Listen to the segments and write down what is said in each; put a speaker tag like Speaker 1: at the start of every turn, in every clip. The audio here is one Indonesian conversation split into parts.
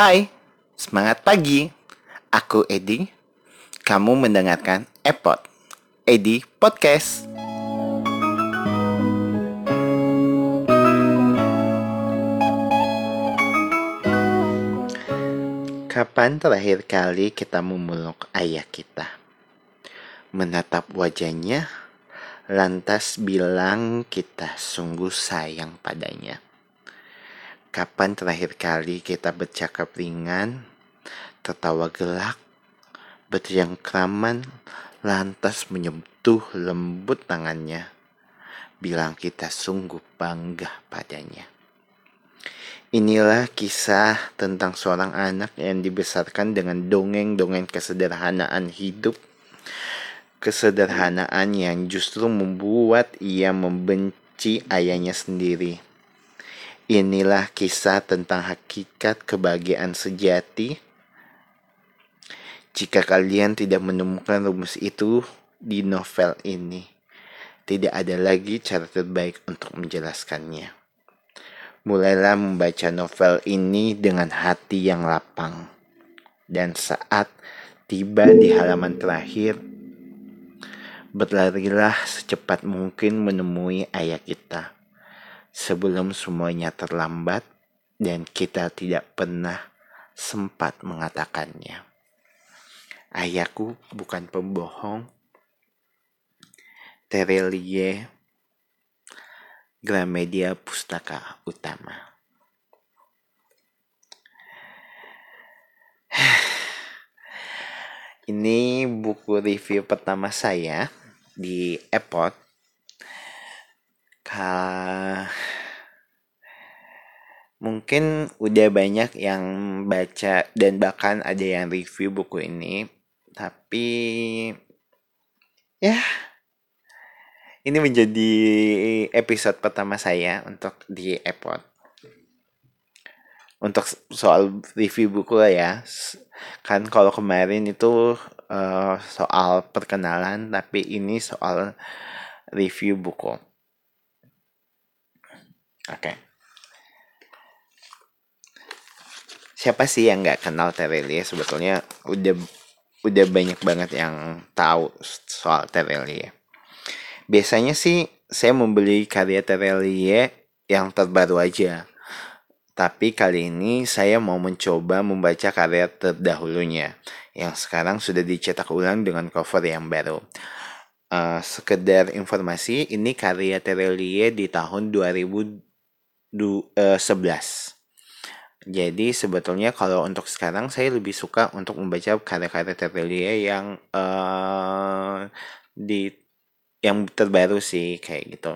Speaker 1: Hai, semangat pagi. Aku Edi. Kamu mendengarkan Epot, Edi Podcast. Kapan terakhir kali kita memeluk ayah kita? Menatap wajahnya, lantas bilang kita sungguh sayang padanya. Kapan terakhir kali kita bercakap ringan, tertawa gelak, berjengkraman, lantas menyentuh lembut tangannya, bilang kita sungguh bangga padanya. Inilah kisah tentang seorang anak yang dibesarkan dengan dongeng-dongeng kesederhanaan hidup. Kesederhanaan yang justru membuat ia membenci ayahnya sendiri. Inilah kisah tentang hakikat kebahagiaan sejati. Jika kalian tidak menemukan rumus itu di novel ini, tidak ada lagi cara terbaik untuk menjelaskannya. Mulailah membaca novel ini dengan hati yang lapang. Dan saat tiba di halaman terakhir, berlarilah secepat mungkin menemui ayah kita. Sebelum semuanya terlambat dan kita tidak pernah sempat mengatakannya. Ayahku bukan pembohong. Terelie Gramedia Pustaka Utama. Ini buku review pertama saya di Epot. Ka... Mungkin udah banyak yang baca dan bahkan ada yang review buku ini. Tapi ya ini menjadi episode pertama saya untuk di Epot. Untuk soal review buku ya, kan kalau kemarin itu uh, soal perkenalan, tapi ini soal review buku. Oke. Okay. Siapa sih yang nggak kenal Terelie? Sebetulnya udah udah banyak banget yang tahu soal Terelie biasanya sih saya membeli karya Terelie yang terbaru aja. Tapi kali ini saya mau mencoba membaca karya terdahulunya yang sekarang sudah dicetak ulang dengan cover yang baru. Uh, sekedar informasi, ini karya Terelie di tahun 2011. Eh, Jadi sebetulnya kalau untuk sekarang saya lebih suka untuk membaca karya-karya Terelie yang uh, di yang terbaru sih kayak gitu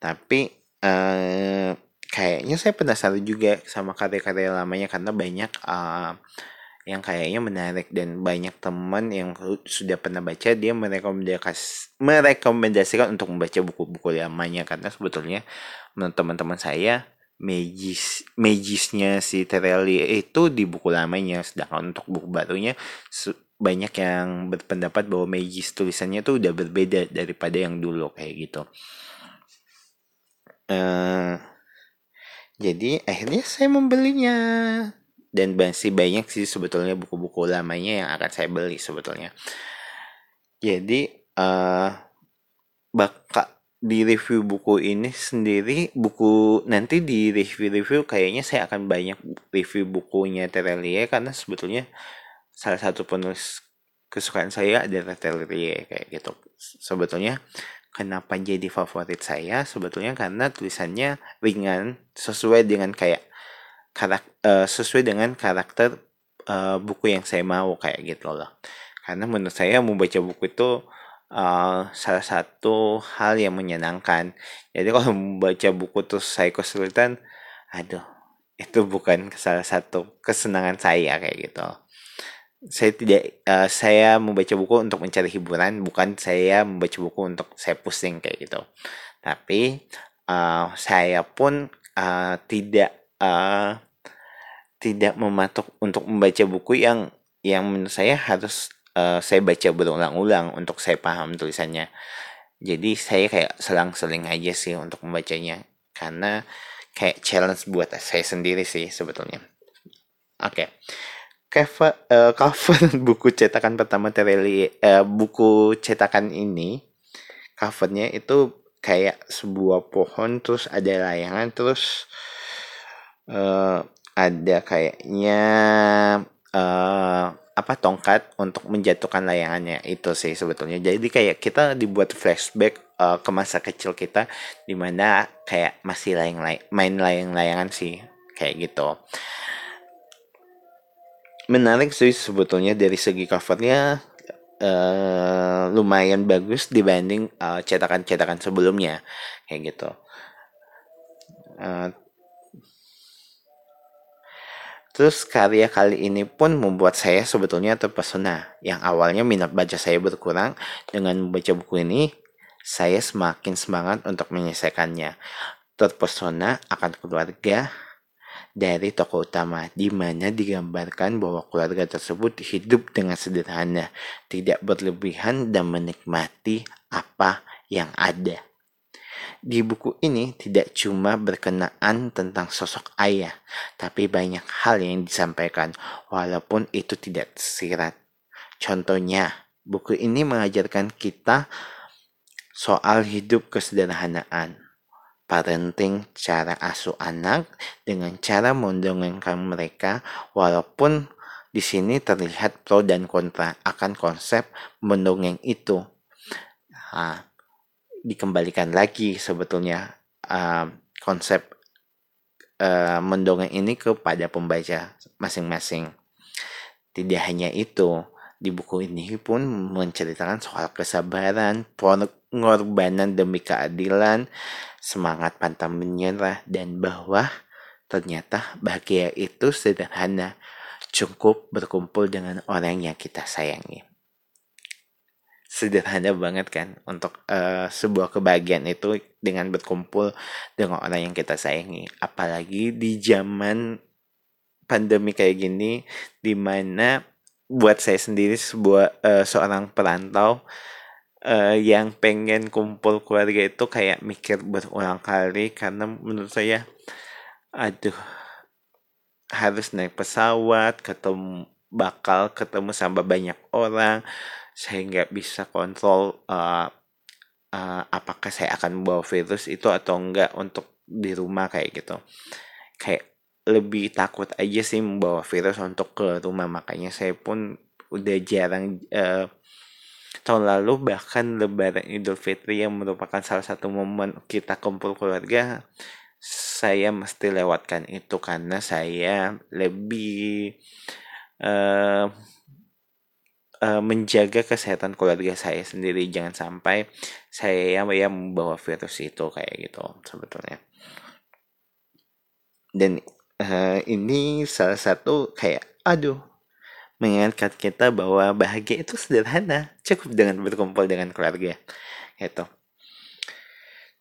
Speaker 1: tapi uh, kayaknya saya penasaran juga sama karya-karya lamanya karena banyak uh, yang kayaknya menarik dan banyak teman yang sudah pernah baca dia merekomendasikan merekomendasikan untuk membaca buku-buku lamanya. Karena sebetulnya menurut teman-teman saya magis magisnya si Tereli itu di buku lamanya. Sedangkan untuk buku barunya banyak yang berpendapat bahwa magis tulisannya tuh udah berbeda daripada yang dulu kayak gitu. Uh, jadi akhirnya saya membelinya dan masih banyak sih sebetulnya buku-buku lamanya yang akan saya beli sebetulnya. Jadi uh, bakal di review buku ini sendiri buku nanti di review-review kayaknya saya akan banyak review bukunya Terelie karena sebetulnya salah satu penulis kesukaan saya adalah Telerie kayak gitu. Sebetulnya kenapa jadi favorit saya sebetulnya karena tulisannya ringan sesuai dengan kayak karak uh, sesuai dengan karakter uh, buku yang saya mau kayak gitu loh. Karena menurut saya membaca buku itu uh, salah satu hal yang menyenangkan. Jadi kalau membaca buku terus saya kesulitan, aduh, itu bukan salah satu kesenangan saya kayak gitu saya tidak uh, saya membaca buku untuk mencari hiburan bukan saya membaca buku untuk saya pusing kayak gitu tapi uh, saya pun uh, tidak uh, tidak mematok untuk membaca buku yang yang menurut saya harus uh, saya baca berulang-ulang untuk saya paham tulisannya jadi saya kayak selang-seling aja sih untuk membacanya karena kayak challenge buat saya sendiri sih sebetulnya Oke. Okay. Cover, uh, cover buku cetakan pertama Tereli uh, buku cetakan ini covernya itu kayak sebuah pohon terus ada layangan terus uh, ada kayaknya uh, apa tongkat untuk menjatuhkan layangannya. Itu sih sebetulnya. Jadi kayak kita dibuat flashback uh, ke masa kecil kita di mana kayak masih layang layang main layang layangan sih. Kayak gitu. Menarik sih sebetulnya dari segi covernya uh, lumayan bagus dibanding cetakan-cetakan uh, sebelumnya. Kayak gitu. Uh, Terus karya kali ini pun membuat saya sebetulnya terpesona. Yang awalnya minat baca saya berkurang, dengan membaca buku ini, saya semakin semangat untuk menyelesaikannya. Terpesona akan keluarga dari tokoh utama, di mana digambarkan bahwa keluarga tersebut hidup dengan sederhana, tidak berlebihan dan menikmati apa yang ada. Di buku ini tidak cuma berkenaan tentang sosok ayah, tapi banyak hal yang disampaikan, walaupun itu tidak sirat. Contohnya, buku ini mengajarkan kita soal hidup kesederhanaan, parenting cara asuh anak dengan cara mendongengkan mereka, walaupun di sini terlihat pro dan kontra akan konsep mendongeng itu. Nah, dikembalikan lagi sebetulnya uh, konsep uh, mendongeng ini kepada pembaca masing-masing. Tidak hanya itu, di buku ini pun menceritakan soal kesabaran, pengorbanan demi keadilan, semangat pantang menyerah, dan bahwa ternyata bahagia itu sederhana, cukup berkumpul dengan orang yang kita sayangi sederhana banget kan untuk uh, sebuah kebahagiaan itu dengan berkumpul dengan orang yang kita sayangi. Apalagi di zaman pandemi kayak gini di mana buat saya sendiri sebuah uh, seorang perantau uh, yang pengen kumpul keluarga itu kayak mikir berulang kali karena menurut saya aduh harus naik pesawat ketemu bakal ketemu sama banyak orang saya nggak bisa kontrol uh, uh, apakah saya akan membawa virus itu atau enggak untuk di rumah kayak gitu. Kayak lebih takut aja sih membawa virus untuk ke rumah. Makanya saya pun udah jarang uh, tahun lalu bahkan lebaran idul fitri yang merupakan salah satu momen kita kumpul keluarga saya mesti lewatkan itu karena saya lebih uh, uh, menjaga kesehatan keluarga saya sendiri. Jangan sampai saya yang membawa virus itu kayak gitu sebetulnya. Dan uh, ini salah satu kayak aduh mengingatkan kita bahwa bahagia itu sederhana. Cukup dengan berkumpul dengan keluarga gitu.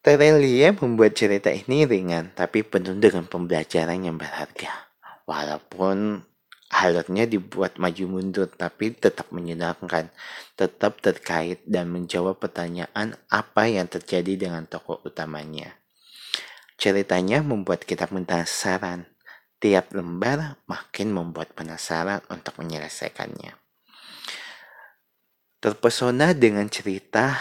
Speaker 1: Terelia membuat cerita ini ringan tapi penuh dengan pembelajaran yang berharga. Walaupun alurnya dibuat maju mundur tapi tetap menyenangkan, tetap terkait dan menjawab pertanyaan apa yang terjadi dengan tokoh utamanya. Ceritanya membuat kita penasaran. Tiap lembar makin membuat penasaran untuk menyelesaikannya. Terpesona dengan cerita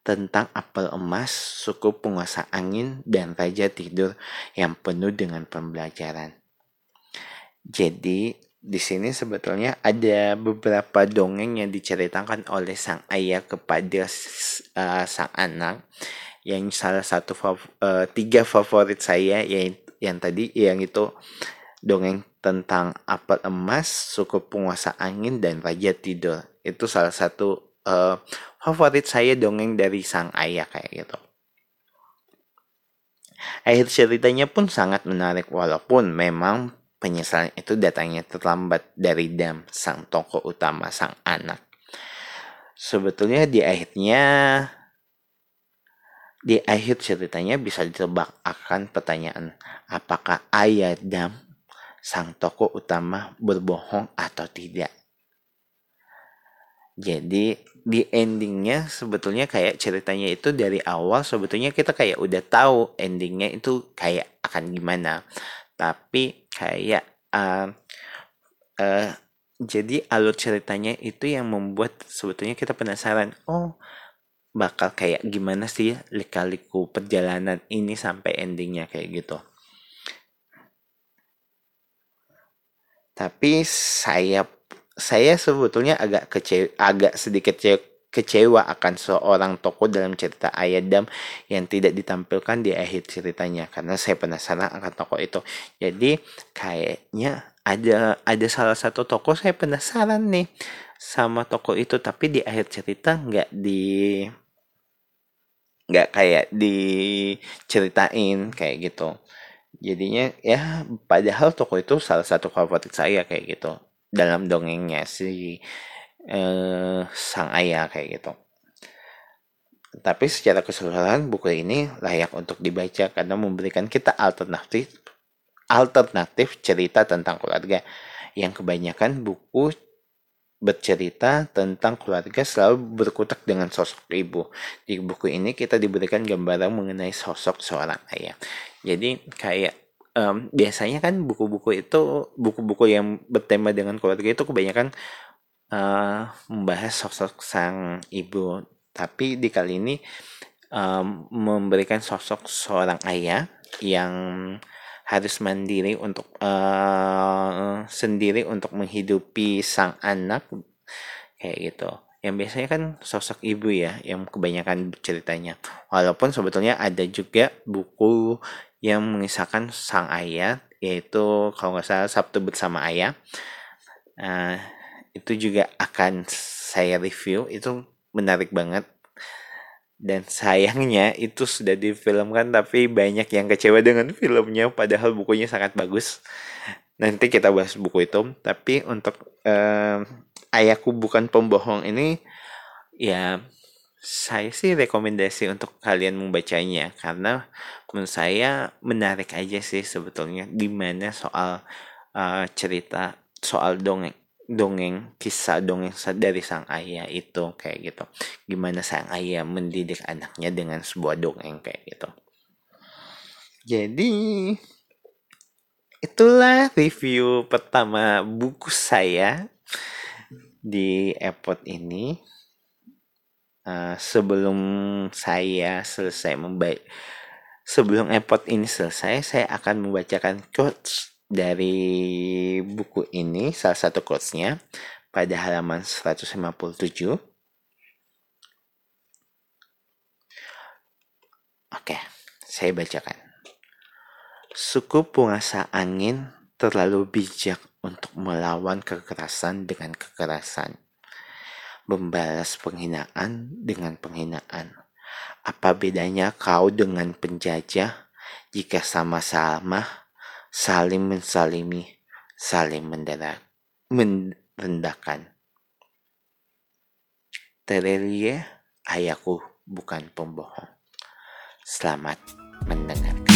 Speaker 1: tentang apel emas, suku penguasa angin, dan raja tidur yang penuh dengan pembelajaran. Jadi di sini sebetulnya ada beberapa dongeng yang diceritakan oleh sang ayah kepada uh, sang anak yang salah satu uh, tiga favorit saya yang yang tadi yang itu dongeng tentang apel emas, suku penguasa angin dan raja tidur. Itu salah satu uh, favorit saya dongeng dari sang ayah kayak gitu. Akhir ceritanya pun sangat menarik walaupun memang penyesalan itu datangnya terlambat dari Dam, sang tokoh utama sang anak. Sebetulnya di akhirnya di akhir ceritanya bisa ditebak akan pertanyaan apakah ayah Dam sang tokoh utama berbohong atau tidak. Jadi di endingnya sebetulnya kayak ceritanya itu dari awal sebetulnya kita kayak udah tahu endingnya itu kayak akan gimana tapi kayak uh, uh, jadi alur ceritanya itu yang membuat sebetulnya kita penasaran oh bakal kayak gimana sih lika-liku perjalanan ini sampai endingnya? Kayak gitu. Tapi saya saya sebetulnya agak kecewa, agak sedikit kecewa akan seorang tokoh dalam cerita Ayadam yang tidak ditampilkan di akhir ceritanya karena saya penasaran akan tokoh itu. Jadi kayaknya ada ada salah satu tokoh saya penasaran nih sama tokoh itu tapi di akhir cerita nggak di nggak kayak diceritain kayak gitu jadinya ya padahal tokoh itu salah satu favorit saya kayak gitu dalam dongengnya si eh, sang ayah kayak gitu. Tapi secara keseluruhan buku ini layak untuk dibaca karena memberikan kita alternatif alternatif cerita tentang keluarga yang kebanyakan buku bercerita tentang keluarga selalu berkutak dengan sosok ibu. Di buku ini kita diberikan gambaran mengenai sosok seorang ayah. Jadi kayak um, biasanya kan buku-buku itu buku-buku yang bertema dengan keluarga itu kebanyakan uh, membahas sosok sang ibu, tapi di kali ini um, memberikan sosok seorang ayah yang harus mandiri untuk uh, sendiri untuk menghidupi sang anak kayak gitu. Yang biasanya kan sosok ibu ya yang kebanyakan ceritanya. Walaupun sebetulnya ada juga buku yang mengisahkan sang ayah yaitu kalau nggak salah Sabtu bersama ayah. Uh, itu juga akan saya review. Itu menarik banget. Dan sayangnya itu sudah difilmkan tapi banyak yang kecewa dengan filmnya padahal bukunya sangat bagus. Nanti kita bahas buku itu. Tapi untuk uh, ayahku bukan pembohong ini ya saya sih rekomendasi untuk kalian membacanya. Karena menurut saya menarik aja sih sebetulnya. Di mana soal uh, cerita soal dongeng dongeng kisah dongeng dari sang ayah itu kayak gitu. Gimana sang ayah mendidik anaknya dengan sebuah dongeng kayak gitu. Jadi itulah review pertama buku saya di Epot ini. Uh, sebelum saya selesai membaca sebelum Epot ini selesai saya akan membacakan quotes dari buku ini salah satu quotesnya pada halaman 157 Oke, saya bacakan. Suku penguasa angin terlalu bijak untuk melawan kekerasan dengan kekerasan. Membalas penghinaan dengan penghinaan. Apa bedanya kau dengan penjajah jika sama-sama saling mensalimi, saling mendarat, merendahkan. Terelie, ayahku bukan pembohong. Selamat mendengar.